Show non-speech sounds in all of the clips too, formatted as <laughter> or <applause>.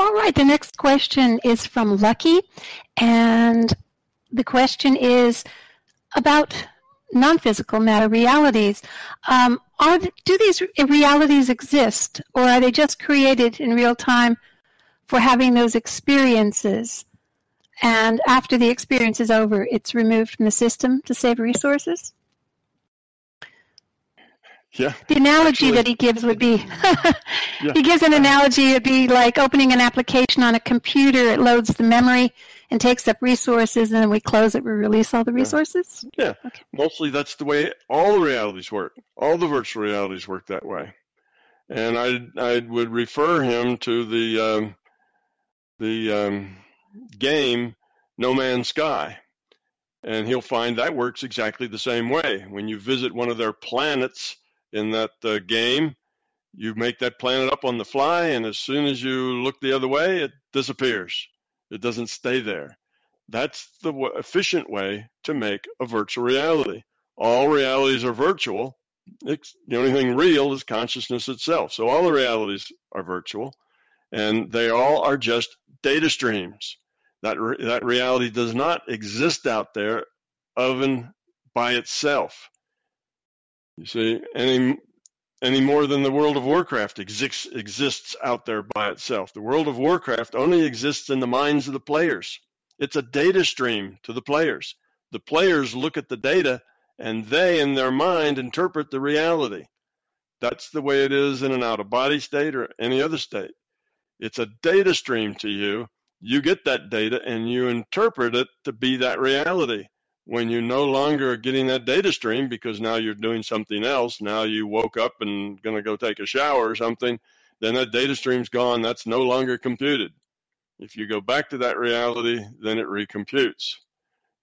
All right, the next question is from Lucky, and the question is about non-physical matter realities. Um, are do these realities exist, or are they just created in real time for having those experiences? And after the experience is over, it's removed from the system to save resources. Yeah. The analogy actually, that he gives would be <laughs> yeah. he gives an analogy it'd be like opening an application on a computer, it loads the memory and takes up resources and then we close it, we release all the resources? Yeah. Okay. Mostly that's the way all the realities work. All the virtual realities work that way. And I I would refer him to the um, the um, game No Man's Sky. And he'll find that works exactly the same way. When you visit one of their planets, in that uh, game. You make that planet up on the fly, and as soon as you look the other way, it disappears. It doesn't stay there. That's the w- efficient way to make a virtual reality. All realities are virtual. It's, the only thing real is consciousness itself. So all the realities are virtual, and they all are just data streams. That re- that reality does not exist out there, of even by itself. You see, any any more than the World of Warcraft exists exists out there by itself. The World of Warcraft only exists in the minds of the players. It's a data stream to the players. The players look at the data and they, in their mind, interpret the reality. That's the way it is in an out of body state or any other state. It's a data stream to you. You get that data and you interpret it to be that reality when you're no longer getting that data stream because now you're doing something else, now you woke up and going to go take a shower or something, then that data stream's gone. That's no longer computed. If you go back to that reality, then it recomputes.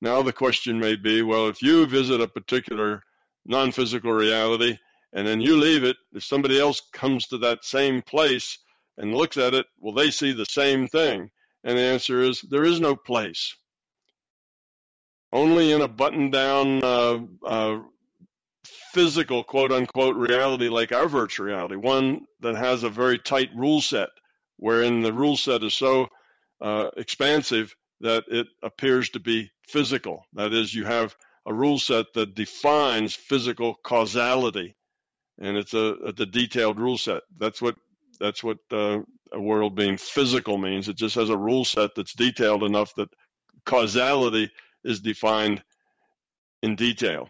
Now the question may be, well, if you visit a particular non-physical reality and then you leave it, if somebody else comes to that same place and looks at it, will they see the same thing? And the answer is there is no place only in a button down uh, uh, physical quote unquote reality like our virtual reality, one that has a very tight rule set, wherein the rule set is so uh, expansive that it appears to be physical. That is, you have a rule set that defines physical causality, and it's a, the detailed rule set. That's what that's what uh, a world being physical means. It just has a rule set that's detailed enough that causality is defined in detail.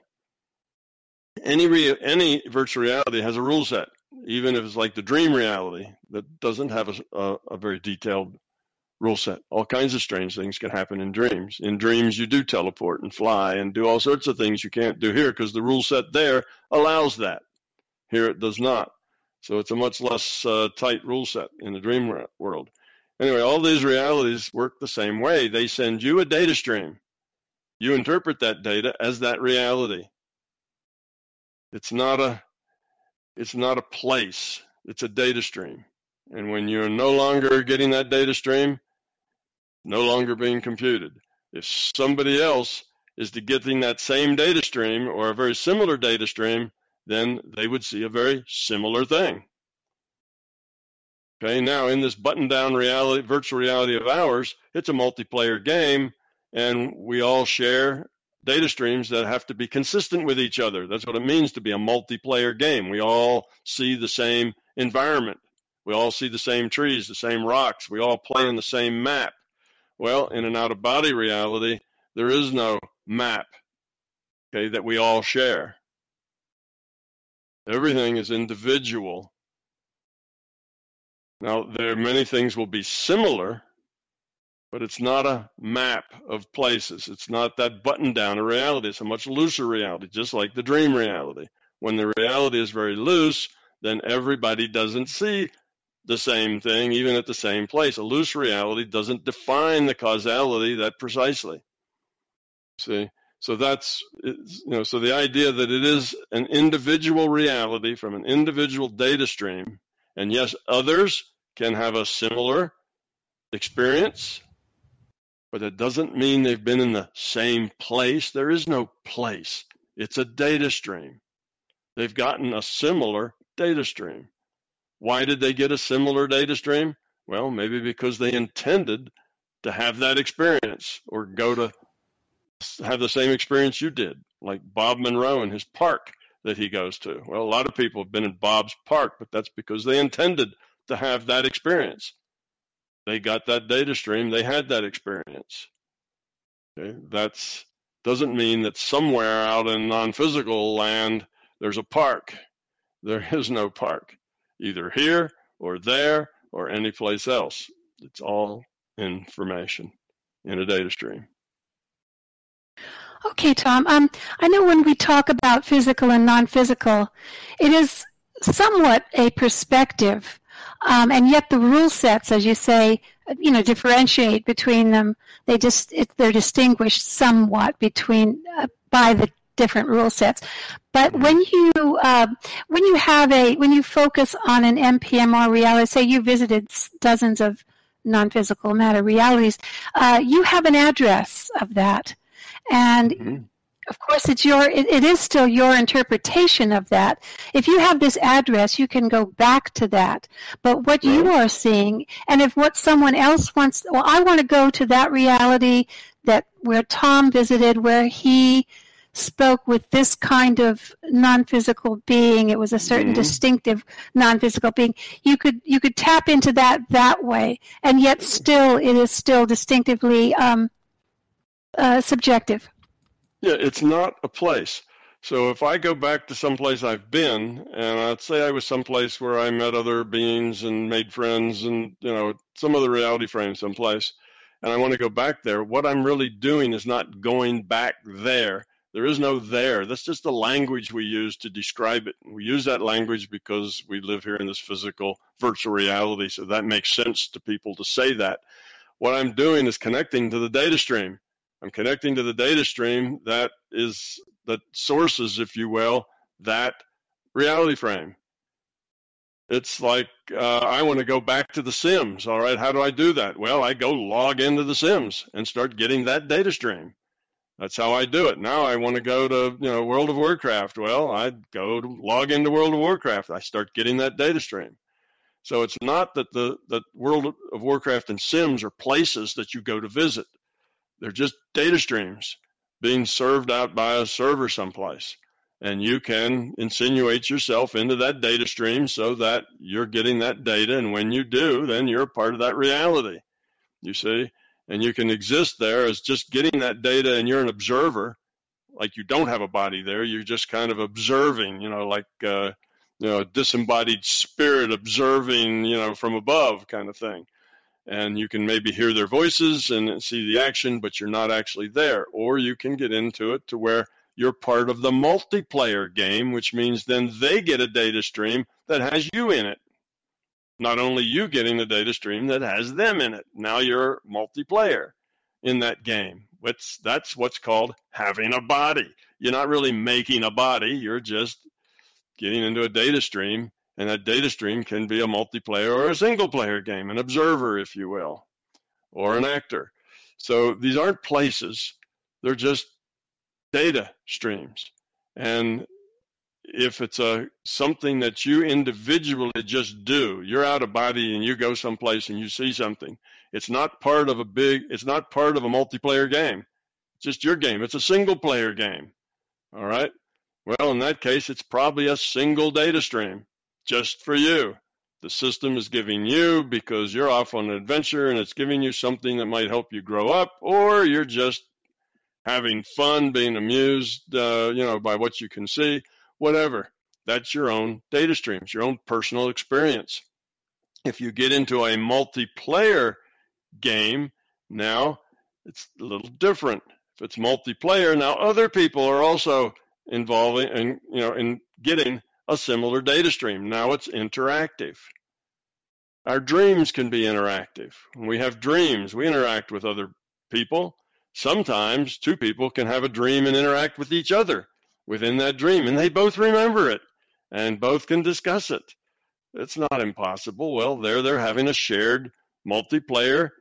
Any any virtual reality has a rule set, even if it's like the dream reality that doesn't have a, a, a very detailed rule set. All kinds of strange things can happen in dreams. In dreams, you do teleport and fly and do all sorts of things you can't do here because the rule set there allows that. Here it does not. So it's a much less uh, tight rule set in the dream world. Anyway, all these realities work the same way. They send you a data stream. You interpret that data as that reality. It's not a it's not a place, it's a data stream. And when you're no longer getting that data stream, no longer being computed. If somebody else is to getting that same data stream or a very similar data stream, then they would see a very similar thing. Okay, now in this button down reality, virtual reality of ours, it's a multiplayer game and we all share data streams that have to be consistent with each other. That's what it means to be a multiplayer game. We all see the same environment. We all see the same trees, the same rocks. We all play on the same map. Well, in an out of body reality, there is no map okay, that we all share. Everything is individual. Now, there are many things will be similar, but it's not a map of places. It's not that button down a reality. It's a much looser reality, just like the dream reality. When the reality is very loose, then everybody doesn't see the same thing, even at the same place. A loose reality doesn't define the causality that precisely. See? So that's, you know, so the idea that it is an individual reality from an individual data stream, and yes, others can have a similar experience, but it doesn't mean they've been in the same place. There is no place. It's a data stream. They've gotten a similar data stream. Why did they get a similar data stream? Well, maybe because they intended to have that experience or go to have the same experience you did, like Bob Monroe and his park that he goes to. Well, a lot of people have been in Bob's park, but that's because they intended to have that experience. They got that data stream, they had that experience. Okay? That's doesn't mean that somewhere out in non-physical land there's a park. There <laughs> is no park, either here or there or anyplace else. It's all information in a data stream. Okay, Tom. Um, I know when we talk about physical and non-physical, it is somewhat a perspective, um, and yet the rule sets, as you say, you know, differentiate between them. They just it, they're distinguished somewhat between uh, by the different rule sets. But mm-hmm. when you uh, when you have a when you focus on an NPMR reality, say you visited dozens of non-physical matter realities, uh, you have an address of that. And mm-hmm. Of course, it's your, it, it is still your interpretation of that. If you have this address, you can go back to that. But what right. you are seeing, and if what someone else wants, well, I want to go to that reality that where Tom visited, where he spoke with this kind of non-physical being it was a certain mm-hmm. distinctive non-physical being you could you could tap into that that way and yet still it is still distinctively um, uh, subjective. Yeah, it's not a place. So if I go back to someplace I've been, and I'd say I was someplace where I met other beings and made friends, and you know some other reality frame someplace, and I want to go back there, what I'm really doing is not going back there. There is no there. That's just the language we use to describe it. We use that language because we live here in this physical virtual reality, so that makes sense to people to say that. What I'm doing is connecting to the data stream. I'm connecting to the data stream that is that sources, if you will, that reality frame. It's like uh, I want to go back to the Sims. All right, how do I do that? Well, I go log into the Sims and start getting that data stream. That's how I do it. Now I want to go to you know World of Warcraft. Well, I go to log into World of Warcraft. I start getting that data stream. So it's not that the that World of Warcraft and Sims are places that you go to visit. They're just data streams being served out by a server someplace. And you can insinuate yourself into that data stream so that you're getting that data. And when you do, then you're a part of that reality. You see? And you can exist there as just getting that data and you're an observer. Like you don't have a body there. You're just kind of observing, you know, like, uh, you know, disembodied spirit observing, you know, from above kind of thing and you can maybe hear their voices and see the action, but you're not actually there. Or you can get into it to where you're part of the multiplayer game, which means then they get a data stream that has you in it. Not only you getting the data stream that has them in it. Now you're multiplayer in that game. What's, that's what's called having a body. You're not really making a body, you're just getting into a data stream and that data stream can be a multiplayer or a single player game, an observer, if you will, or an actor. So these aren't places, they're just data streams. And if it's a something that you individually just do, you're out of body and you go someplace and you see something. It's not part of a big it's not part of a multiplayer game. It's just your game. It's a single player game. All right? Well, in that case, it's probably a single data stream just for you. The system is giving you because you're off on an adventure and it's giving you something that might help you grow up, or you're just having fun, being amused, uh, you know, by what you can see, whatever. That's your own data streams, your own personal experience. If you get into a multiplayer game, now it's a little different. If it's multiplayer, now other people are also involving and you know in getting a similar data stream. Now it's interactive. Our dreams can be interactive. When we have dreams, we interact with other people. Sometimes two people can have a dream and interact with each other within that dream, and they both remember it and both can discuss it. It's not impossible. Well, there they're having a shared multiplayer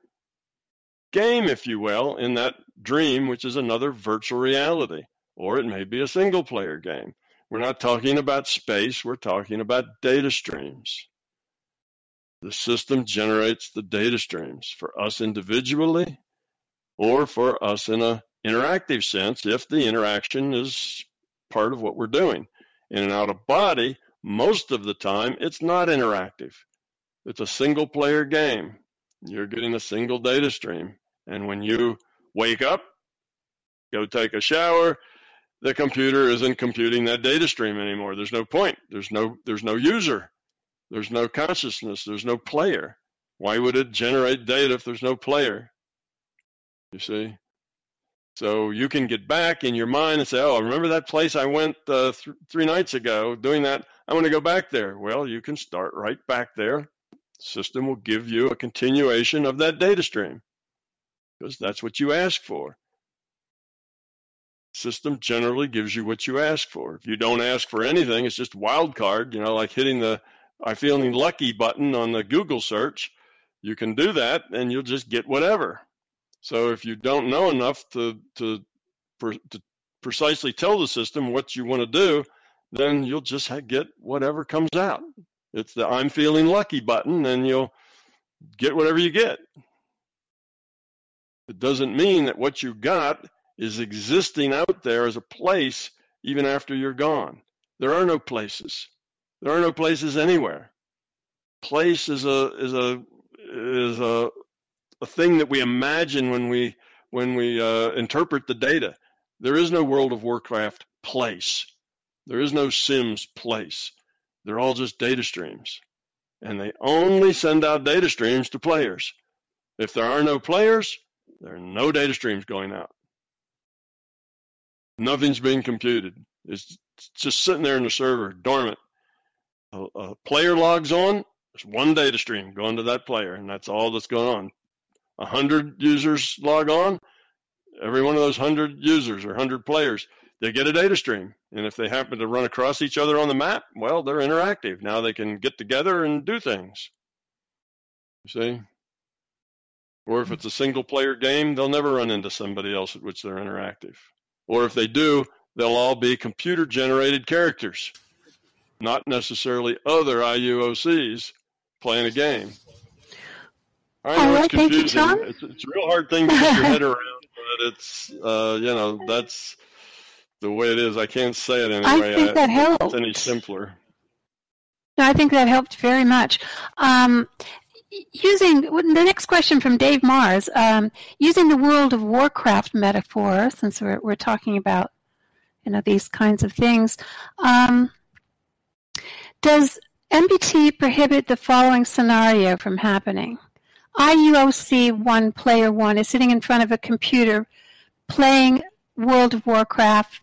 game, if you will, in that dream, which is another virtual reality, or it may be a single player game. We're not talking about space, we're talking about data streams. the system generates the data streams for us individually or for us in an interactive sense if the interaction is part of what we're doing. In an out of body, most of the time it's not interactive. It's a single player game. You're getting a single data stream. And when you wake up, go take a shower, the computer isn't computing that data stream anymore. There's no point. There's no there's no user. There's no consciousness. There's no player. Why would it generate data if there's no player? You see? So you can get back in your mind and say, "Oh, I remember that place I went uh, th- three nights ago doing that? I want to go back there." Well, you can start right back there. System will give you a continuation of that data stream because that's what you ask for. System generally gives you what you ask for. If you don't ask for anything, it's just wild card. You know, like hitting the "I feeling lucky" button on the Google search. You can do that, and you'll just get whatever. So if you don't know enough to to, to precisely tell the system what you want to do, then you'll just get whatever comes out. It's the I'm feeling lucky button, and you'll get whatever you get. It doesn't mean that what you got is existing out there as a place even after you're gone. There are no places. There are no places anywhere. Place is a is a is a a thing that we imagine when we when we uh, interpret the data. There is no World of Warcraft place. There is no Sims place. They're all just data streams. And they only send out data streams to players. If there are no players, there are no data streams going out. Nothing's being computed. It's just sitting there in the server, dormant. A, a player logs on, there's one data stream going to that player, and that's all that's going on. A 100 users log on, every one of those 100 users or 100 players, they get a data stream. And if they happen to run across each other on the map, well, they're interactive. Now they can get together and do things. You see? Or if it's a single player game, they'll never run into somebody else at which they're interactive. Or if they do, they'll all be computer generated characters, not necessarily other IUOCs playing a game. I know it's confusing. You, it's, it's a real hard thing to get your head <laughs> around, but it's uh, you know that's the way it is. I can't say it anyway. I think that helped. any simpler. No, I think that helped very much. Um, using the next question from Dave Mars, um, using the World of Warcraft metaphor, since we're we're talking about you know these kinds of things, um, does MBT prohibit the following scenario from happening? IUOC one player one is sitting in front of a computer playing World of Warcraft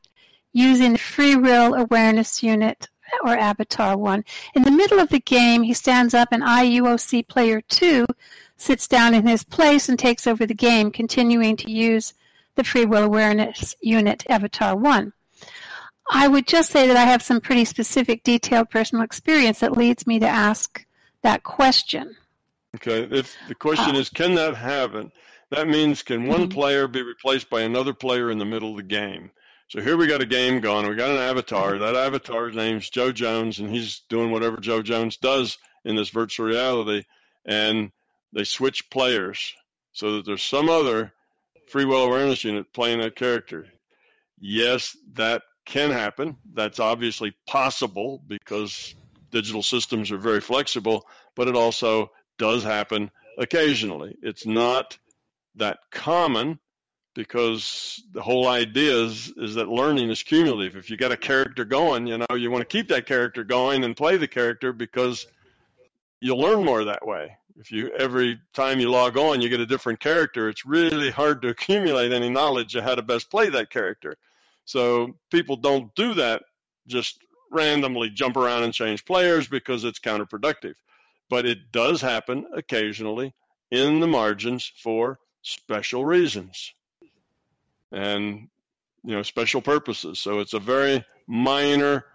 using the free will awareness unit or avatar one. In the middle of the game, he stands up and IUOC player two sits down in his place and takes over the game, continuing to use the free will awareness unit avatar one. I would just say that I have some pretty specific detailed personal experience that leads me to ask that question. Okay, if the question is, can that happen? That means can one mm-hmm. player be replaced by another player in the middle of the game? So here we got a game going. We got an avatar. That avatar's name's Joe Jones, and he's doing whatever Joe Jones does in this virtual reality. And they switch players so that there's some other free will awareness unit playing that character. Yes, that can happen. That's obviously possible because digital systems are very flexible, but it also does happen occasionally. It's not that common because the whole idea is, is that learning is cumulative. If you got a character going, you know, you want to keep that character going and play the character because you'll learn more that way. If you every time you log on, you get a different character, it's really hard to <laughs> accumulate any knowledge of how to best play that character. So people don't do that just randomly jump around and change players because it's counterproductive but it does happen occasionally in the margins for special reasons and you know special purposes. So it's a very minor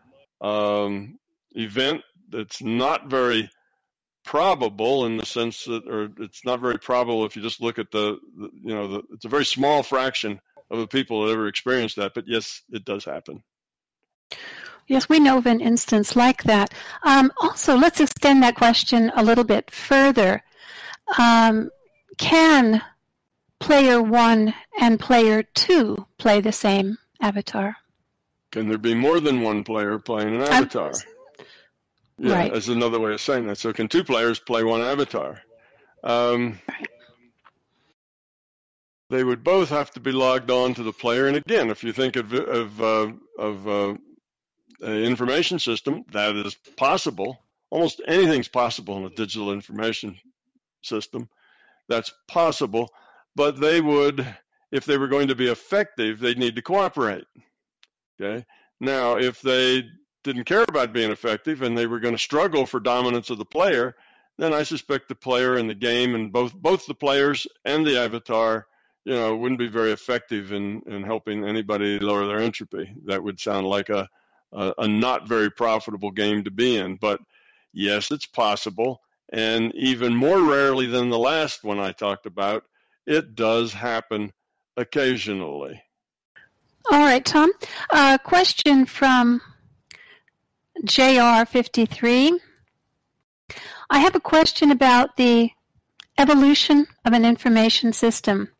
um, event that's not very probable in the sense that, or it's not very probable if you just look at the, the you know, the, it's a very small fraction of the people that ever experience that. But yes, it does happen. Yes, we know of an instance like that. Um, also, let's extend that question a little bit further. Um, can player one and player two play the same avatar? Can there be more than one player playing an avatar? yeah, right. that's another way of saying that. So, can two players play one avatar? Um, Right. they would both have to be logged on to the player. And again, if you think of of uh, of uh, an information system, that is possible. Almost anything's possible in a digital information system. That's possible, but they would, if they were going to be effective, they'd need to cooperate. Okay. Now, if they didn't care about being effective and they were going to struggle for dominance of the player, then I suspect the player and the game and both both the players and the avatar, you know, wouldn't be very effective in, in helping anybody lower their entropy. That would sound like a, a, a not very profitable game to be in. But yes, it's possible. And even more rarely than the last one I talked about, it does happen occasionally. All right, Tom. Uh, question from JR53. I have a question about the evolution of an information system.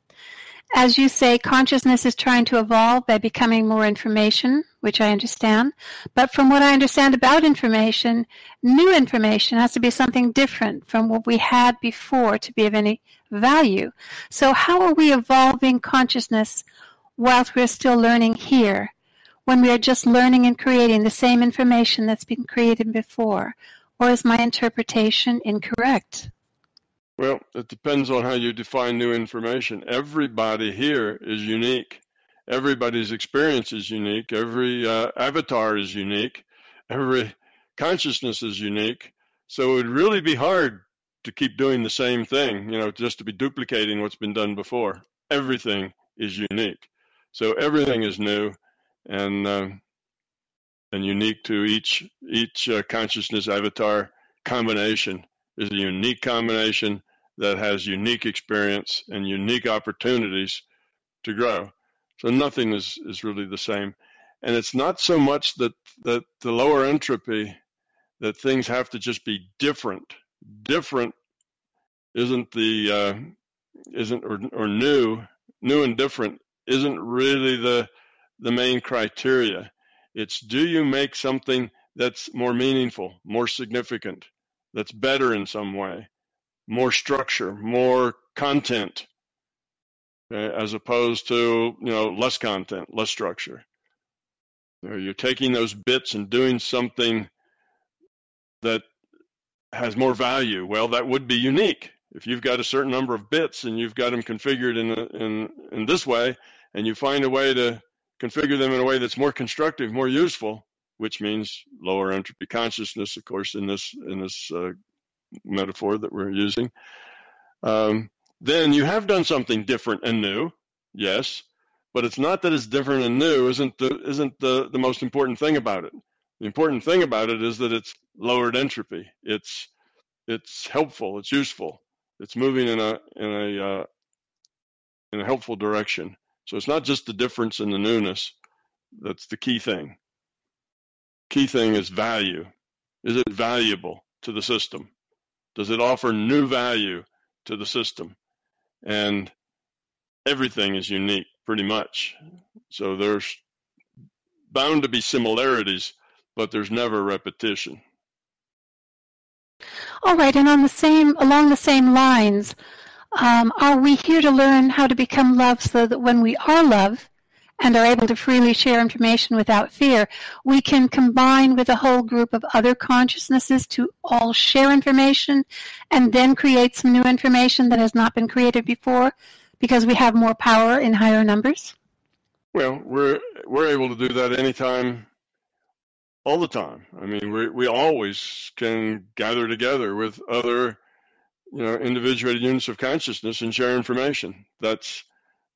As you say, consciousness is trying to evolve by becoming more information, which I understand. But from what I understand about information, new information has to be something different from what we had before to be of any value. So how are we evolving consciousness whilst we're still learning here, when we are just learning and creating the same information that's been created before? Or is my interpretation incorrect? Well, it depends on how you define new information. Everybody here is unique. Everybody's experience is unique. Every uh, avatar is unique. Every consciousness is unique. So it would really be hard to keep doing the same thing, you know, just to be duplicating what's been done before. Everything is unique. So everything is new and uh, and unique to each each uh, consciousness avatar combination is a unique combination that has unique experience and unique opportunities to grow. So nothing is, is really the same. And it's not so much that, that the lower entropy, that things have to just be different. Different isn't the, uh, isn't, or, or new, new and different isn't really the, the main criteria. It's do you make something that's more meaningful, more significant, that's better in some way, more structure, more content, okay, as opposed to you know less content, less structure. Know, you're taking those bits and doing something that has more value. Well, that would be unique. If you've got a certain number of bits and you've got them configured in in in this way, and you find a way to configure them in a way that's more constructive, more useful, which means lower entropy consciousness, of course, in this in this uh, metaphor that we're using. Um, then you have done something different and new, yes, but it's not that it's different and new isn't the isn't the the most important thing about it. The important thing about it is that it's lowered entropy. It's it's helpful. It's useful. It's moving in a in a uh, in a helpful direction. So it's not just the difference in the newness. That's the key thing. Key thing is value. Is it valuable to the system? Does it offer new value to the system? And everything is unique pretty much. So there's bound to be similarities, but there's never repetition. All right, and on the same along the same lines, um, are we here to learn how to become love so that when we are love and are able to freely share information without fear, we can combine with a whole group of other consciousnesses to all share information and then create some new information that has not been created before because we have more power in higher numbers? Well, we're we're able to do that anytime all the time. I mean, we we always can gather together with other you know, individuated units of consciousness and share information. That's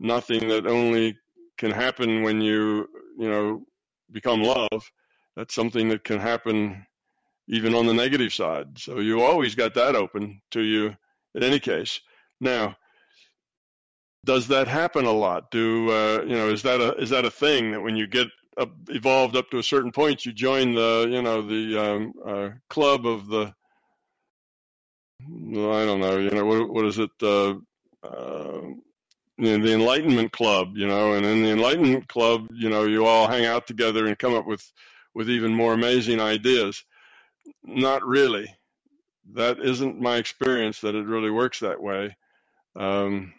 nothing that only can happen when you, you know, become love. That's something that can happen even on the negative side. So you always got that open to you in any case. Now, does that happen a lot? Do uh, you know? Is that a is that a thing that when you get uh, evolved up to a certain point, you join the, you know, the um, uh, club of the, I don't know, you know, what, what is it? Uh, uh, you know, the Enlightenment Club, you know, and in the Enlightenment Club, you know, you all hang out together and come up with, with even more amazing ideas. Not really. That isn't my experience that it really works that way. Um,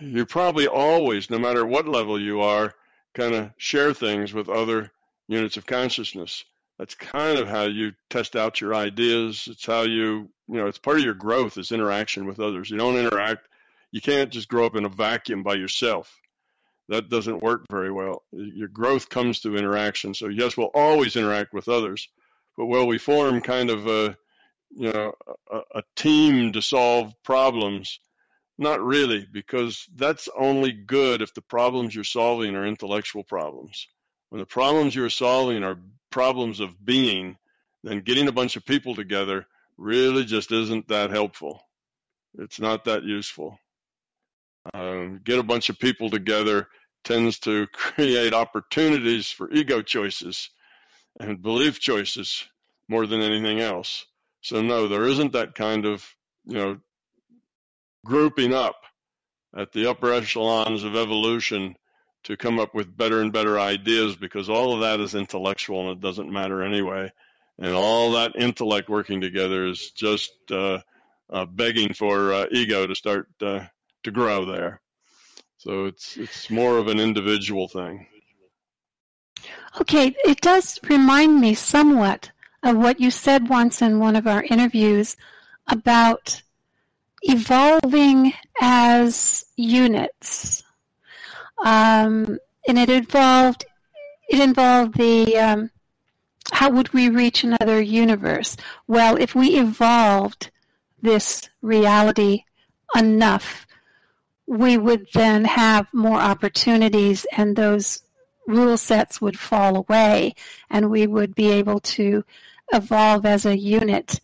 you probably always, no matter what level you are, kind of share things with other units of consciousness. That's kind of how you test out your ideas. It's how you, you know, it's part of your growth is interaction with others. You don't interact, you can't just grow up in a vacuum by yourself. That doesn't work very well. Your growth comes through interaction. So yes, we'll always interact with others, but will we form kind of a, you know, a, a team to solve problems? Not really, because that's only good if the problems you're solving are intellectual problems. When the problems you're solving are problems of being, then getting a bunch of people together really just isn't that helpful. It's not that useful. Um, get a bunch of people together tends to <laughs> create opportunities for ego choices and belief choices more than anything else. So no, there isn't that kind of, you know, grouping up at the upper echelons of evolution to come up with better and better ideas because all of that is intellectual and it doesn't matter anyway. And all that intellect working together is just uh, uh, begging for uh, ego to start uh, to grow there. So it's it's more of an individual thing. Okay, it does remind me somewhat of what you said once in one of our interviews about evolving as units. Um, and it involved it involved the um, how would we reach another universe? Well, if we evolved this reality enough, we would then have more opportunities, and those rule sets would fall away, and we would be able to evolve as a unit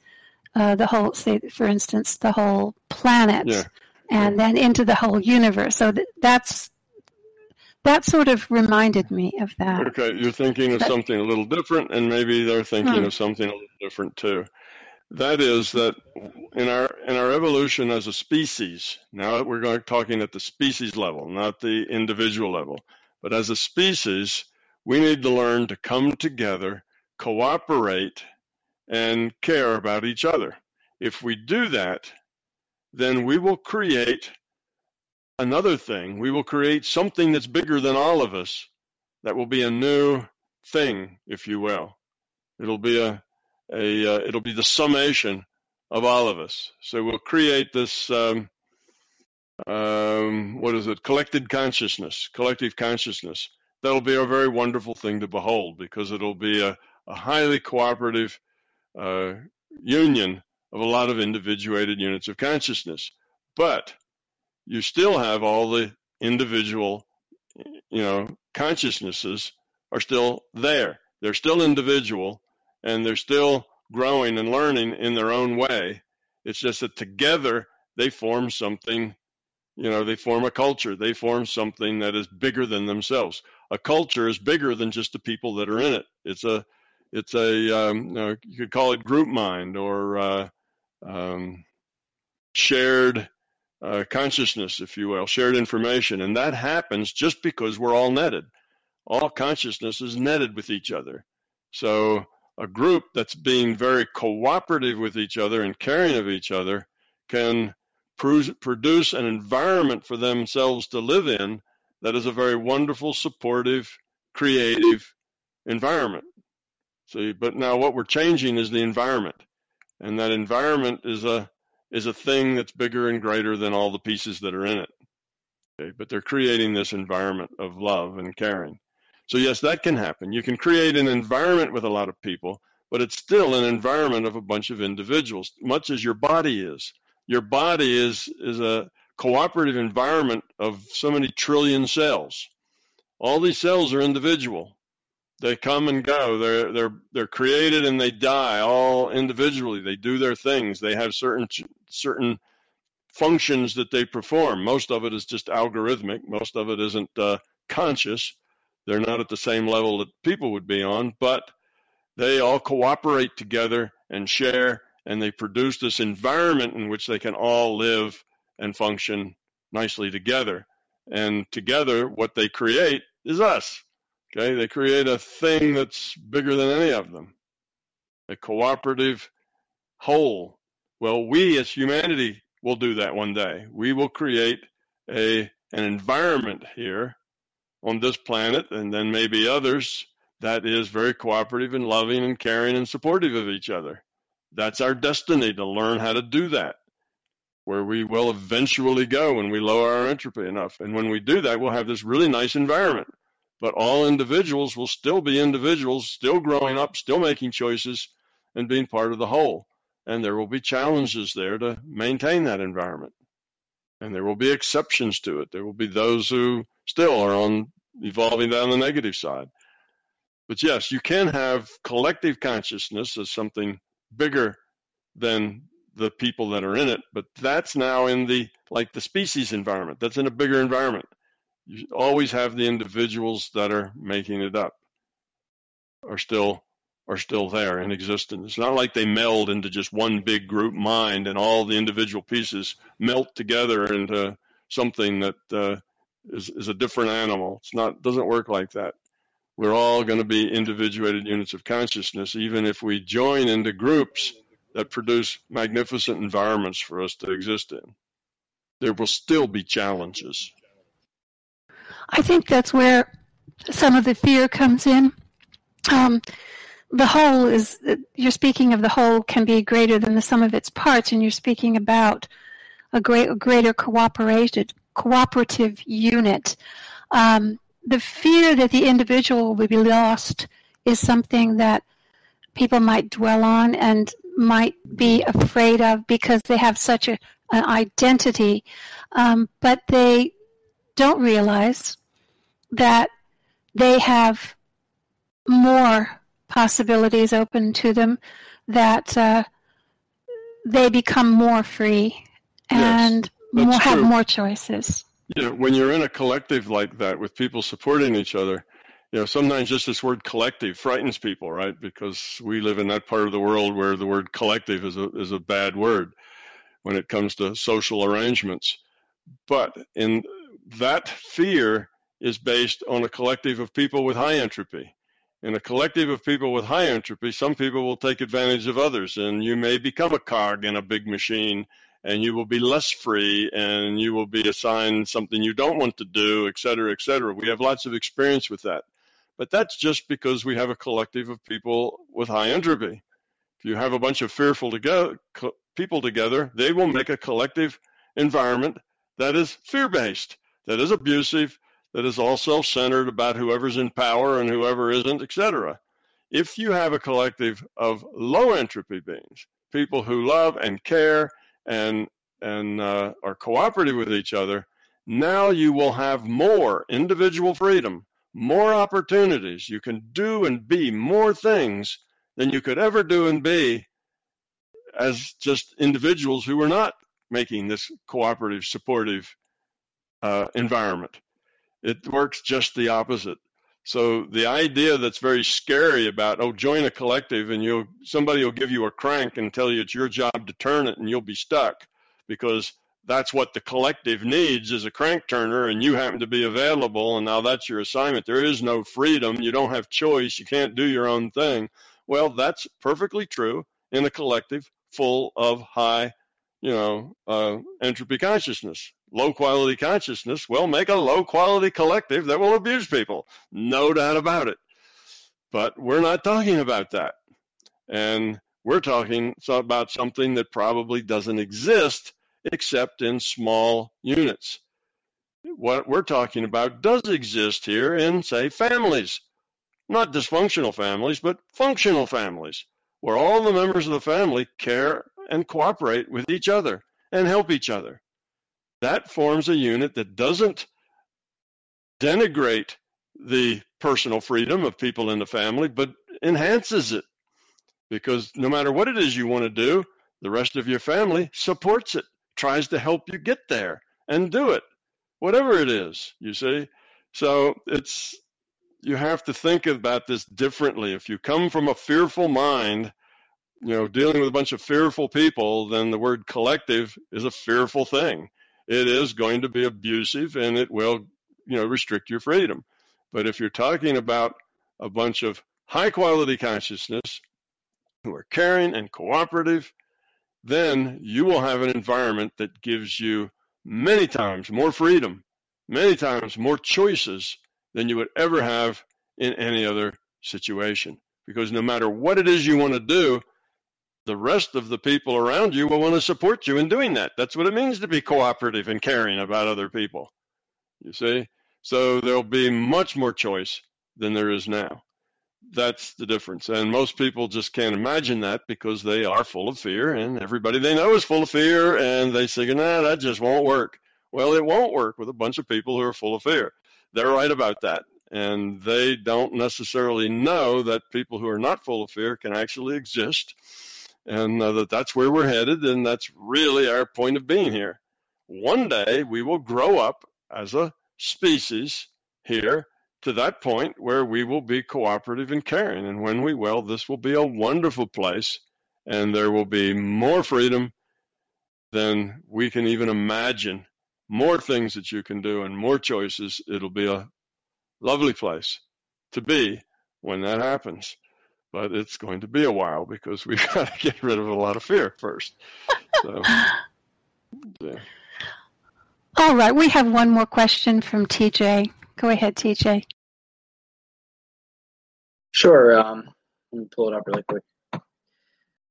uh, the whole, say, for instance, the whole planet, yeah. and then into the whole universe. So th- that's that sort of reminded me of that. Okay, you're thinking of but, something a little different, and maybe they're thinking hmm. of something a little different too. That is that in our in our evolution as a species. Now we're going talking at the species level, not the individual level, but as a species, we need to learn to come together, cooperate, and care about each other. If we do that, then we will create another thing. We will create something that's bigger than all of us. That will be a new thing, if you will. It'll be a, a uh, it'll be the summation of all of us. So we'll create this. Um, um, what is it? Collected consciousness, collective consciousness. That'll be a very wonderful thing to behold because it'll be a, a highly cooperative uh, union of a lot of individuated units of consciousness. But you still have all the individual, you know, consciousnesses are still there. They're still individual and they're still growing and learning in their own way. It's just that together they form something, you know, they form a culture. They form something that is bigger than themselves. A culture is bigger than just the people that are in it. It's a it's a um, you, could call it group mind or uh, um, shared uh, consciousness, if you will, shared information, and that happens just because we're all netted. All consciousness is netted with each other. So a group that's being very cooperative with each other and caring of each other can produce an environment for themselves to live in that is a very wonderful, supportive, creative environment. But now what we're changing is the environment, and that environment is a is a thing that's bigger and greater than all the pieces that are in it. Okay, but they're creating this environment of love and caring. So yes, that can happen. You can create an environment with a lot of people, but it's still an environment of a bunch of individuals, much as your body is. Your body is is a cooperative environment of so many trillion cells. All these cells are individual, they come and go. They're they're they're created and they die all individually. They do their things. They have certain certain functions that they perform. Most of it is just algorithmic. Most of it isn't uh, conscious. They're not at the same level that people would be on, but they all cooperate together and share, and they produce this environment in which they can all live and function nicely together. And together, what they create is us. Okay, they create a thing that's bigger than any of them, a cooperative whole. Well, we as humanity will do that one day. We will create a an environment here on this planet, and then maybe others that is very cooperative and loving and caring and supportive of each other. That's our destiny to learn how to do that, where we will eventually go when we lower our entropy enough. And when we do that, we'll have this really nice environment. But all individuals will still be individuals, still growing up, still making choices, and being part of the whole. And there will be challenges there to maintain that environment. And there will be exceptions to it. There will be those who still are on evolving down the negative side. But yes, you can have collective consciousness as something bigger than the people that are in it, but that's now in the like the species environment. That's in a bigger environment. You always have the individuals that are making it up are still are still there in existence. It's not like they meld into just one big group mind and all the individual pieces melt together into something that uh, is is a different animal. It's not doesn't work like that. We're all going to be individuated units of consciousness, even if we join into groups that produce magnificent environments for us to exist in. There will still be challenges. I think that's where some of the fear comes in. Um, the whole is, you're speaking of the whole can be greater than the sum of its parts, and you're speaking about a, great, a greater cooperated, cooperative unit. Um, the fear that the individual will be lost is something that people might dwell on and might be afraid of because they have such a, an identity, um, but they don't realize that they have more possibilities open to them, that uh, they become more free and yes, more, have more choices. You know, when you're in a collective like that with people supporting each other, you know, sometimes just this word collective frightens people, right? Because we live in that part of the world where the word collective is a, is a bad word when it comes to social arrangements. But in that fear is based on a collective of people with high entropy. In a collective of people with high entropy, some people will take advantage of others, and you may become a cog in a big machine and you will be less free and you will be assigned something you don't want to do, et cetera, et cetera. We have lots of experience with that. But that's just because we have a collective of people with high entropy. If you have a bunch of fearful together, people together, they will make a collective environment that is fear based, that is abusive, that is all self centered about whoever's in power and whoever isn't, etc. If you have a collective of low entropy beings, people who love and care and and uh, are cooperative with each other, now you will have more individual freedom, more opportunities. You can do and be more things than you could ever do and be as just individuals who were not making this cooperative, supportive uh, environment. It works just the opposite. So the idea that's very scary about oh join a collective and you'll somebody will give you a crank and tell you it's your job to turn it and you'll be stuck because that's what the collective needs is a crank turner and you happen to be available and now that's your assignment. There is no freedom. You don't have choice. You can't do your own thing. Well, that's perfectly true in a collective full of high, you know, uh, entropy consciousness low quality consciousness, well, make a low quality collective that will abuse people. No doubt about it. But we're not talking about that. And we're talking about something that probably doesn't exist except in small units. What we're talking about does exist here in, say, families. Not dysfunctional families, but functional families, where all the members of the family care and cooperate with each other and help each other that forms a unit that doesn't denigrate the personal freedom of people in the family, but enhances it. Because no matter what it is you want to do, the rest of your family supports it, tries to help you get there and do it, whatever it is, you see. So it's you have to think about this differently. If you come from a fearful mind, you know, dealing with a bunch of fearful people, then the word collective is a fearful thing. It is going to be abusive and it will, you know, restrict your freedom. But if you're talking about a bunch of high quality consciousness who are caring and cooperative, then you will have an environment that gives you many times more freedom, many times more choices than you would ever have in any other situation. Because no matter what it is you want to do, the rest of the people around you will want to support you in doing that. That's what it means to be cooperative and caring about other people. You see? So there'll be much more choice than there is now. That's the difference. And most people just can't imagine that because they are full of fear and everybody they know is full of fear and they say, nah, that just won't work. Well, it won't work with a bunch of people who are full of fear. They're right about that. And they don't necessarily know that people who are not full of fear can actually exist and uh, that that's where we're headed. And that's really our point of being here. One day we will grow up as a species here to that point where we will be cooperative and caring. And when we will, this will be a wonderful place and there will be more freedom than we can even imagine. More things that you can do and more choices. It'll be a lovely place to be when that happens. But it's going to be a while because we've <laughs> got to get rid of a lot of fear first. So, <laughs> yeah. All right, we have one more question from TJ. Go ahead, TJ. Sure. Um, let me pull it up really quick.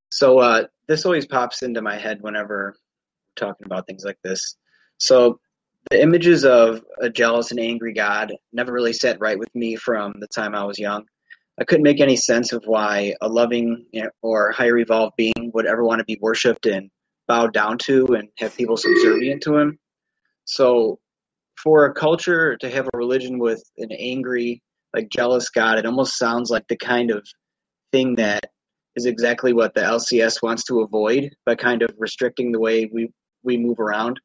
So uh, this always pops into my head whenever we're talking about things like this. So the images of a jealous and angry God never really sat right with me from the time I was young. I couldn't make any sense of why a loving or higher evolved being would ever want to be worshipped and bowed down to and have people subservient to him. So for a culture to have a religion with an angry, like jealous God, it almost sounds like the kind of thing that is exactly what the LCS wants to avoid by kind of restricting the way we we move around.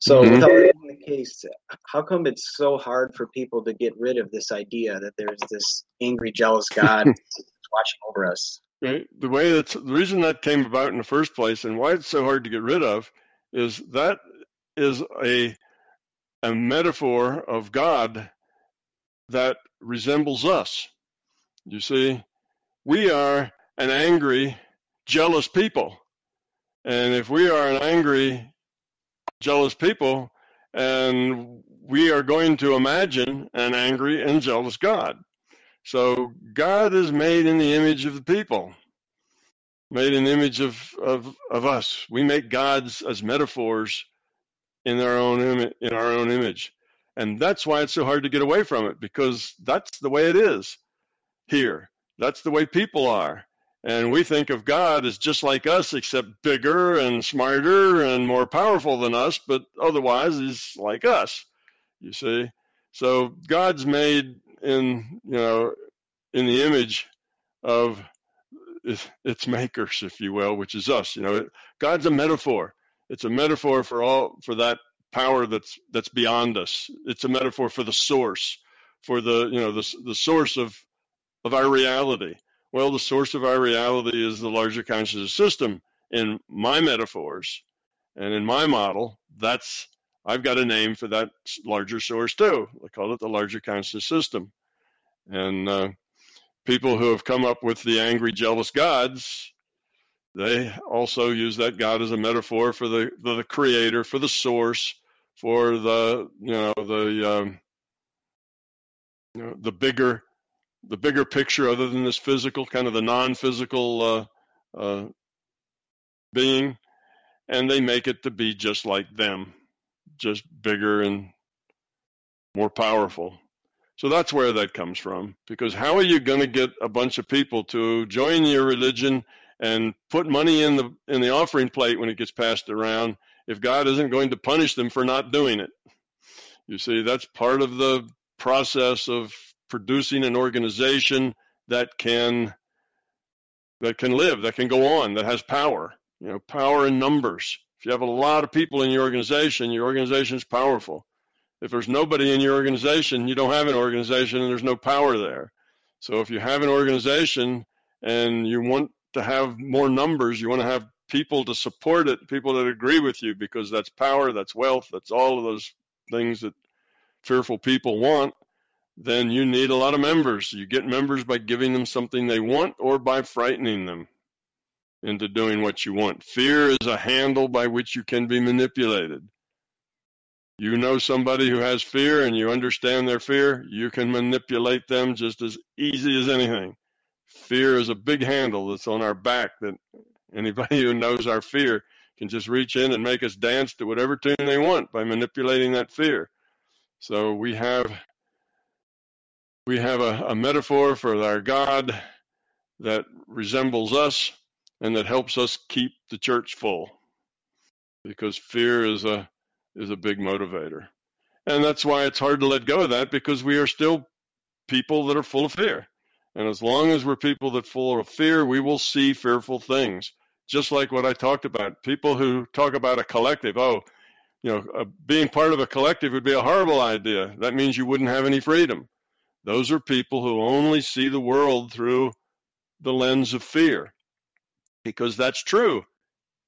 So, mm-hmm. without being the case, how come it's so hard for people to get rid of this idea that there's this angry, jealous <laughs> God watching over us? Right. The way that's the reason that came about in the first place, and why it's so hard to get rid of, is that is a a metaphor of God that resembles us. You see, we are an angry, jealous people. And if we are an angry, jealous people, and we are going to imagine an angry and jealous God. So God is made in the image of the people, made in the image of, of, of us. We make gods as metaphors in our own Im- in our own image. And that's why it's so hard to get away from it because that's the way it is here. That's the way people are. And we think of God as just like us, except bigger and smarter and more powerful than us, but otherwise he's like us, you see. So God's made in, you know, in the image of its makers, if you will, which is us. You know, God's a metaphor. It's a metaphor for all for that power that's that's beyond us. It's a metaphor for the source, for the you know the the source of of our reality. Well, the source of our reality is the larger consciousness system. In my metaphors and in my model, that's I've got a name for that larger source too. I call it the larger consciousness system. And uh, people who have come up with the angry, jealous gods they also use that God as a metaphor for the the, the creator, for the source, for the you know the um, you know, the bigger the bigger picture other than this physical kind of the non-physical uh, uh, being and they make it to be just like them just bigger and more powerful so that's where that comes from because how are you going to get a bunch of people to join your religion and put money in the in the offering plate when it gets passed around if God isn't going to punish them for not doing it. You see, that's part of the process of producing an organization that can that can live, that can go on, that has power. You know, power in numbers. If you have a lot of people in your organization, your organization is powerful. If there's nobody in your organization, you don't have an organization and there's no power there. So if you have an organization and you want to have more numbers, you want to have people to support it, people that agree with you, because that's power, that's wealth, that's all of those things that fearful people want, then you need a lot of members. You get members by giving them something they want or by frightening them into doing what you want. Fear is a handle by which you can be manipulated. You know somebody who has fear and you understand their fear, you can manipulate them just as easy as anything. Fear is a big handle that's on our back that anybody <laughs> who knows our fear can just reach in and make us dance to whatever tune they want by manipulating that fear. So we have we have a, a metaphor for our God that resembles us and that helps us keep the church full because fear is a is a big motivator. And that's why it's hard to let go of that because we are still people that are full of fear. And as long as we're people that full of fear we will see fearful things. Just like what i talked about people who talk about a collective oh you know uh, being part of a collective would be a horrible idea. That means you wouldn't have any freedom those are people who only see the world through the lens of fear because that's true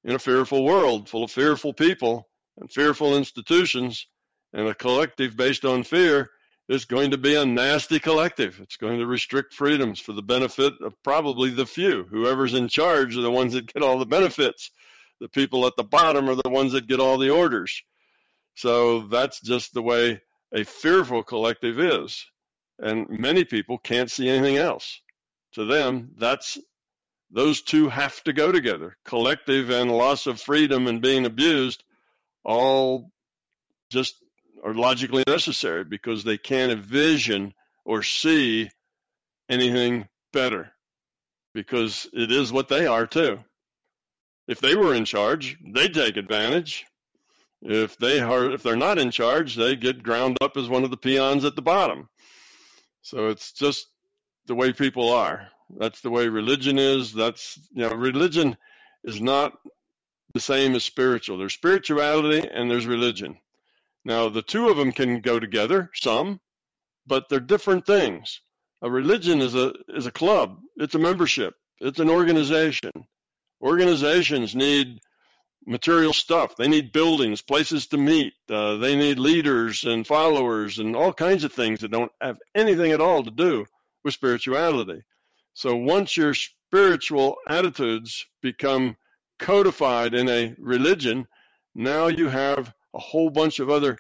in a fearful world full of fearful people and fearful institutions and a collective based on fear is going to be a nasty collective. It's going to restrict freedoms for the benefit of probably the few. Whoever's in charge are the ones that get all the benefits. The people at the bottom are the ones that get all the orders. So that's just the way a fearful collective is. And many people can't see anything else. To them, that's those two have to go together. Collective and loss of freedom and being abused all just are logically necessary because they can't envision or see anything better because it is what they are too. If they were in charge, they take advantage. If they are if they're not in charge, they get ground up as one of the peons at the bottom. So it's just the way people are. That's the way religion is. That's, you know, religion is not the same as spiritual. There's spirituality and there's religion. Now, the two of them can go together, some, but they're different things. A religion is a is a club. It's a membership. It's an organization. Organizations need material stuff. They need buildings, places to meet. Uh, they need leaders and followers and all kinds of things that don't have anything at all to do with spirituality. So once your spiritual attitudes become codified in a religion, now you have a whole bunch of other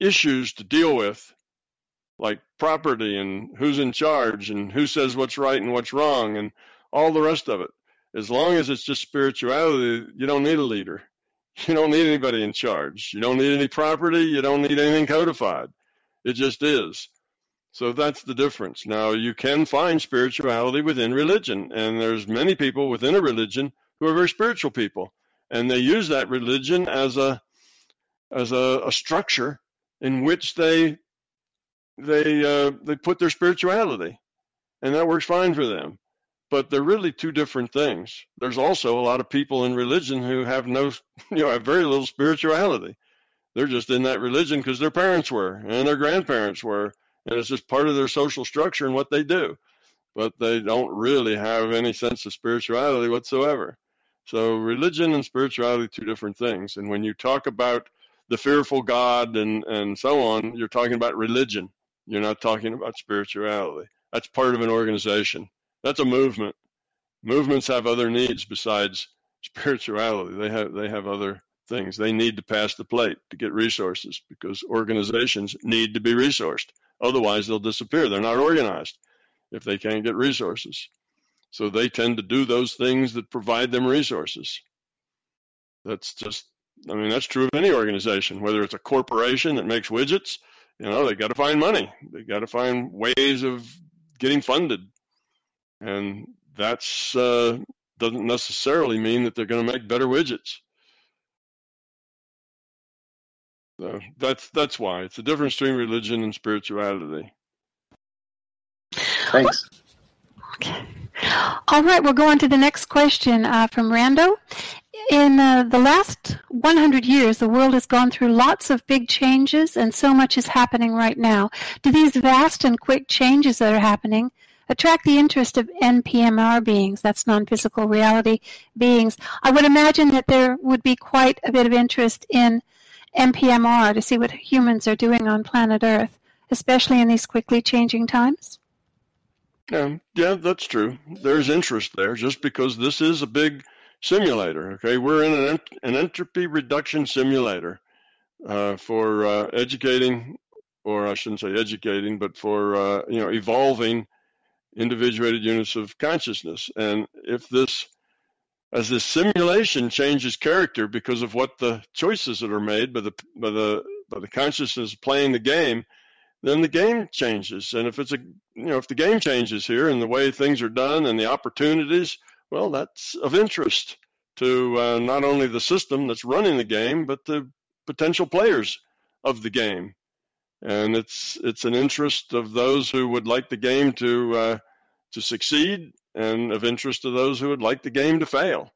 issues to deal with, like property and who's in charge and who says what's right and what's wrong and all the rest of it. As long as it's just spirituality, you don't need a leader. You don't need anybody in charge. You don't need any property. You don't need anything codified. It just is. So that's the difference. Now you can find spirituality within religion, and there's many people within a religion who are very spiritual people, and they use that religion as a as a, a structure in which they they uh, they put their spirituality, and that works fine for them. But they're really two different things. There's also a lot of people in religion who have no, <laughs> you know, have very little spirituality. They're just in that religion because their parents were and their grandparents were and it's just part of their social structure and what they do. But they don't really have any sense of spirituality whatsoever. So religion and spirituality two different things. And when you talk about the fearful God and, and so on, you're talking about religion. You're not talking about spirituality. That's part of an organization. That's a movement. Movements have other needs besides spirituality. They have they have other things. They need to pass the plate to get resources because organizations need to be resourced. Otherwise, they'll disappear. They're not organized if they can't get resources. So they tend to do those things that provide them resources. That's just, I mean, that's true of any organization, whether it's a corporation that makes widgets, you know, they got to find money. They got to find ways of getting funded. And that's, uh, doesn't necessarily mean that they're going to make better widgets. So that's that's why it's a difference between religion and spirituality. Thanks. Okay. All right, we'll go on to the next question uh, from Rando. In uh, the last 100 years, the world has gone through lots of big changes, and so much is happening right now. Do these vast and quick changes that are happening attract the interest of NPMR beings, that's non physical reality beings? I would imagine that there would be quite a bit of interest in NPMR to see what humans are doing on planet Earth, especially in these quickly changing times. Yeah, yeah, that's true. There's interest there just because this is a big simulator. Okay, we're in an, an entropy reduction simulator uh, for uh, educating, or I shouldn't say educating, but for uh, you know evolving individuated units of consciousness. And if this, as this simulation changes character because of what the choices that are made by the by the by the consciousness playing the game, then the game changes. And if it's a you know if the game changes here and the way things are done and the opportunities well, that's of interest to uh, not only the system that's running the game, but the potential players of the game. And it's it's an interest of those who would like the game to uh, to succeed, and of interest to those who would like the game to fail,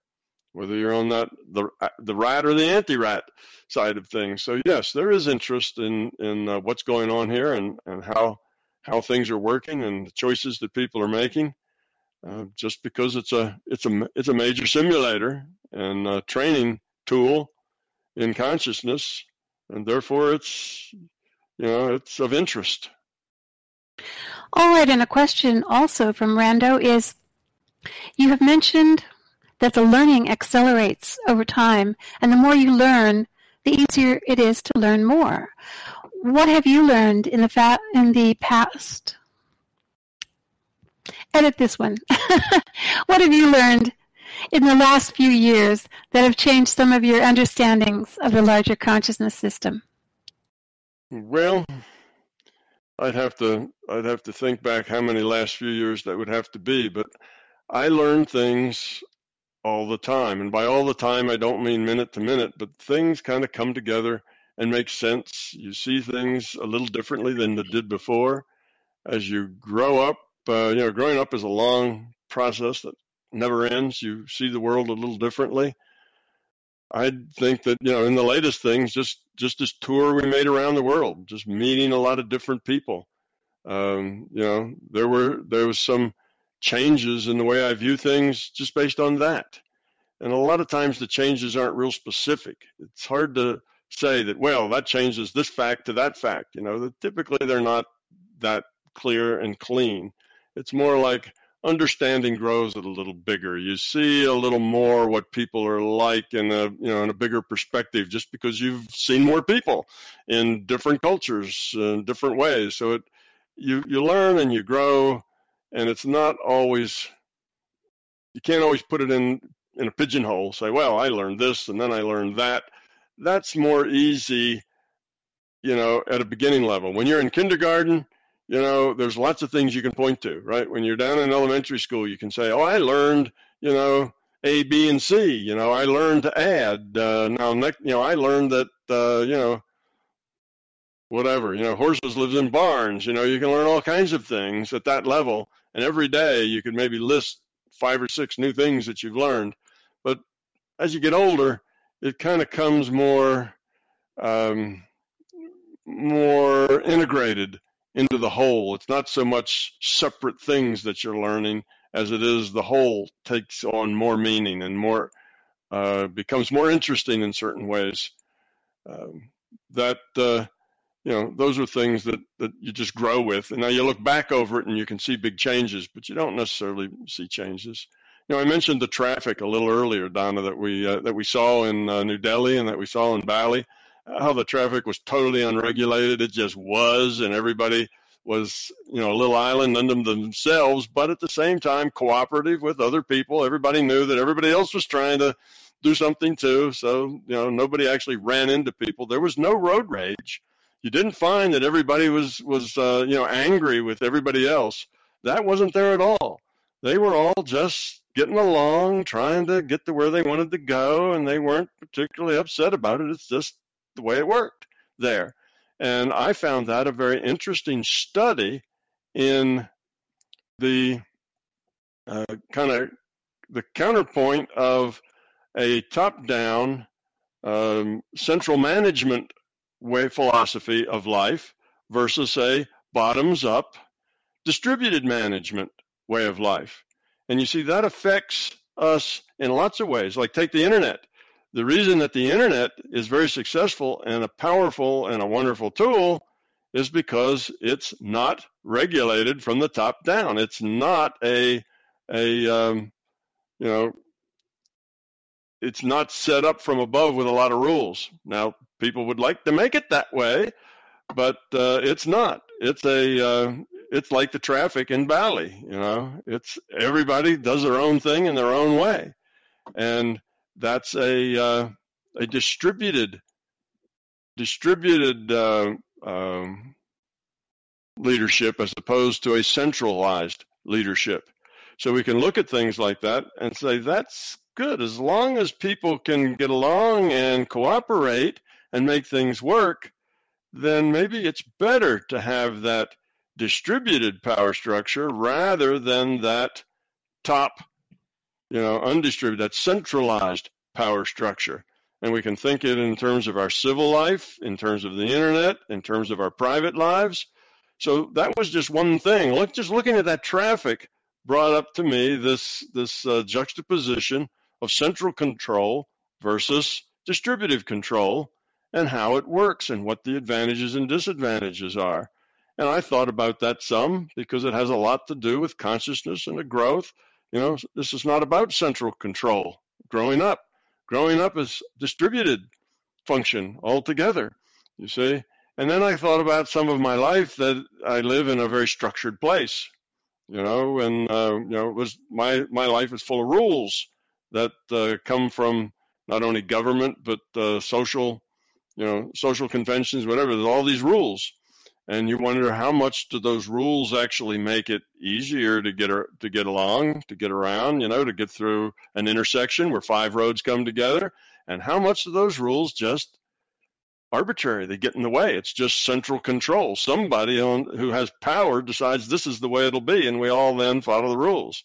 whether you're on that the the rat or the anti-rat side of things. So yes, there is interest in in uh, what's going on here and and how how things are working and the choices that people are making. Uh, just because it's a it's a it's a major simulator and training tool in consciousness, and therefore it's you know it's of interest. All right, and a question also from Rando is: You have mentioned that the learning accelerates over time, and the more you learn, the easier it is to learn more. What have you learned in the fa- in the past edit this one. <laughs> what have you learned in the last few years that have changed some of your understandings of the larger consciousness system? Well, I'd have to I'd have to think back how many last few years that would have to be, but I learn things all the time. And by all the time I don't mean minute to minute, but things kind of come together and make sense. You see things a little differently than they did before. As you grow up, uh, you know, growing up is a long process that never ends. You see the world a little differently. I think that you know, in the latest things, just just this tour we made around the world, just meeting a lot of different people. Um, you know, there were there was some changes in the way I view things just based on that. And a lot of times the changes aren't real specific. It's hard to say that well that changes this fact to that fact. You know, that typically they're not that clear and clean. It's more like understanding grows a little bigger. You see a little more what people are like in a you know in a bigger perspective, just because you've seen more people in different cultures in different ways. So it you you learn and you grow, and it's not always you can't always put it in in a pigeonhole. Say, well, I learned this and then I learned that. That's more easy, you know, at a beginning level. When you're in kindergarten, you know, there's lots of things you can point to, right? When you're down in elementary school, you can say, "Oh, I learned, you know, A, B, and C. You know, I learned to add. Uh, now, next, you know, I learned that, uh, you know, whatever. You know, horses live in barns. You know, you can learn all kinds of things at that level, and every day you could maybe list five or six new things that you've learned. But as you get older, it kind of comes more, um, more integrated into the whole. It's not so much separate things that you're learning as it is the whole takes on more meaning and more uh, becomes more interesting in certain ways. Um, that uh, you know, those are things that that you just grow with. And now you look back over it and you can see big changes, but you don't necessarily see changes. You know, I mentioned the traffic a little earlier, Donna, that we uh, that we saw in uh, New Delhi and that we saw in Bali how the traffic was totally unregulated. It just was, and everybody was, you know, a little island unto themselves, but at the same time cooperative with other people. Everybody knew that everybody else was trying to do something too. So, you know, nobody actually ran into people. There was no road rage. You didn't find that everybody was was uh, you know angry with everybody else. That wasn't there at all. They were all just getting along, trying to get to where they wanted to go, and they weren't particularly upset about it. It's just the way it worked there. And I found that a very interesting study in the uh, kind of the counterpoint of a top-down um, central management way philosophy of life versus a bottoms-up distributed management way of life. And you see that affects us in lots of ways. Like take the internet. The reason that the internet is very successful and a powerful and a wonderful tool is because it's not regulated from the top down. It's not a a um, you know it's not set up from above with a lot of rules. Now people would like to make it that way, but uh, it's not. It's a uh, it's like the traffic in Bali. You know, it's everybody does their own thing in their own way, and that's a uh, a distributed distributed uh, um, leadership as opposed to a centralized leadership. So we can look at things like that and say that's good as long as people can get along and cooperate and make things work. Then maybe it's better to have that distributed power structure rather than that top, you know, undistributed, that centralized power structure. And we can think it in terms of our civil life, in terms of the internet, in terms of our private lives. So that was just one thing. Look, just looking at that traffic brought up to me this this uh, juxtaposition of central control versus distributive control and how it works and what the advantages and disadvantages are. And I thought about that some because it has a lot to do with consciousness and a growth. You know, this is not about central control. Growing up, growing up is distributed function altogether. You see, and then I thought about some of my life that I live in a very structured place. You know, and uh, you know, it was my my life is full of rules that uh, come from not only government but uh, social, you know, social conventions, whatever. There's all these rules, and you wonder how much do those rules actually make it easier to get to get along, to get around, you know, to get through an intersection where five roads come together, and how much do those rules just arbitrary? They get in the way. It's just central control. Somebody on, who has power decides this is the way it'll be, and we all then follow the rules.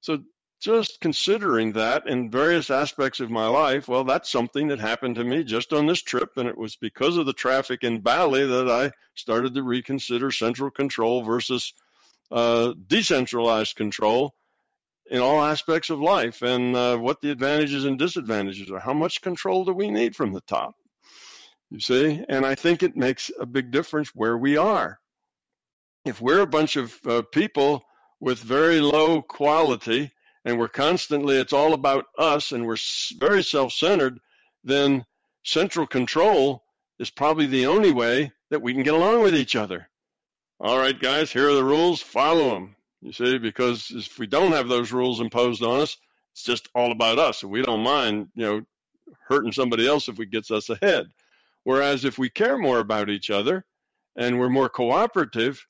So just considering that in various aspects of my life, well, that's something that happened to me just on this trip. And it was because of the traffic in Bali that I started to reconsider central control versus uh, decentralized control in all aspects of life and uh, what the advantages and disadvantages are. How much control do we need from the top? You see? And I think it makes a big difference where we are. If we're a bunch of uh, people with very low quality, and we're constantly, it's all about us and we're very self centered, then central control is probably the only way that we can get along with each other. All right, guys, here are the rules, follow them. You see, because if we don't have those rules imposed on us, it's just all about us. And we don't mind, you know, hurting somebody else if it gets us ahead. Whereas if we care more about each other and we're more cooperative,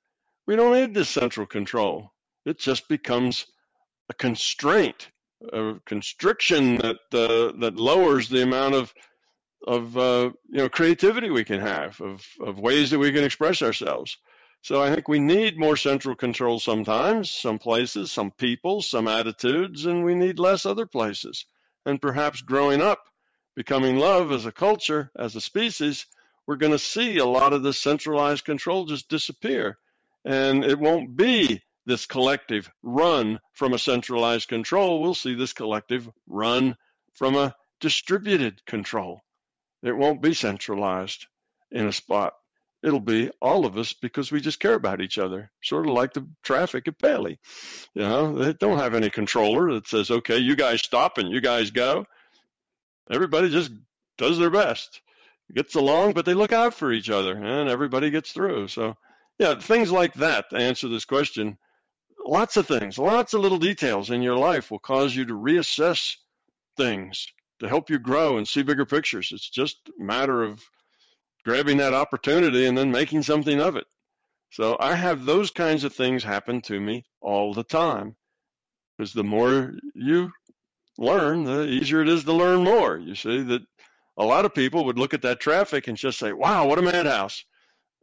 we don't need this central control. It just becomes a constraint, a constriction that uh, that lowers the amount of of uh, you know creativity we can have, of of ways that we can express ourselves. So I think we need more central control sometimes, some places, some people, some attitudes, and we need less other places. And perhaps growing up, becoming love as a culture, as a species, we're going to see a lot of this centralized control just disappear. And it won't be this collective run from a centralized control, we'll see this collective run from a distributed control. It won't be centralized in a spot. It'll be all of us because we just care about each other, sort of like the traffic at Bali. You know, they don't have any controller that says, okay, you guys stop and you guys go. Everybody just does their best, gets along, but they look out for each other and everybody gets through. So, yeah, things like that to answer this question lots of things, lots of little details in your life will cause you to reassess things to help you grow and see bigger pictures. It's just a matter of grabbing that opportunity and then making something of it. So I have those kinds of things happen to me all the time. Because the more you learn, the easier it is to learn more. You see that a lot of people would look at that traffic and just say, wow, what a madhouse,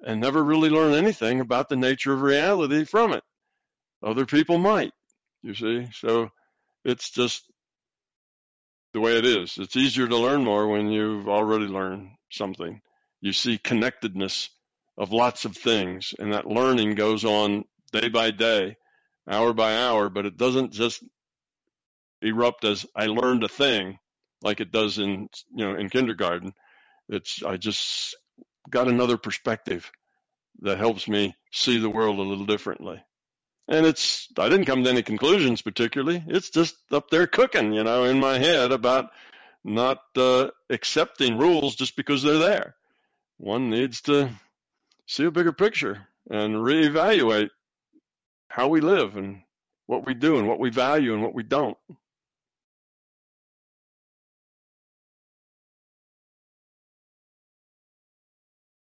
and never really learn anything about the nature of reality from it. Other people might, you see. So it's just the way it is. It's easier to learn more when you've already learned something. You see connectedness of lots of things, and that learning goes on day by day, hour by hour, but it doesn't just erupt as I learned a thing like it does in you know in kindergarten. It's I just got another perspective that helps me see the world a little differently. And it's I didn't come to any conclusions particularly. It's just up there cooking, you know, in my head about not uh, accepting rules just because they're there. One needs to see a bigger picture and reevaluate how we live and what we do and what we value and what we don't.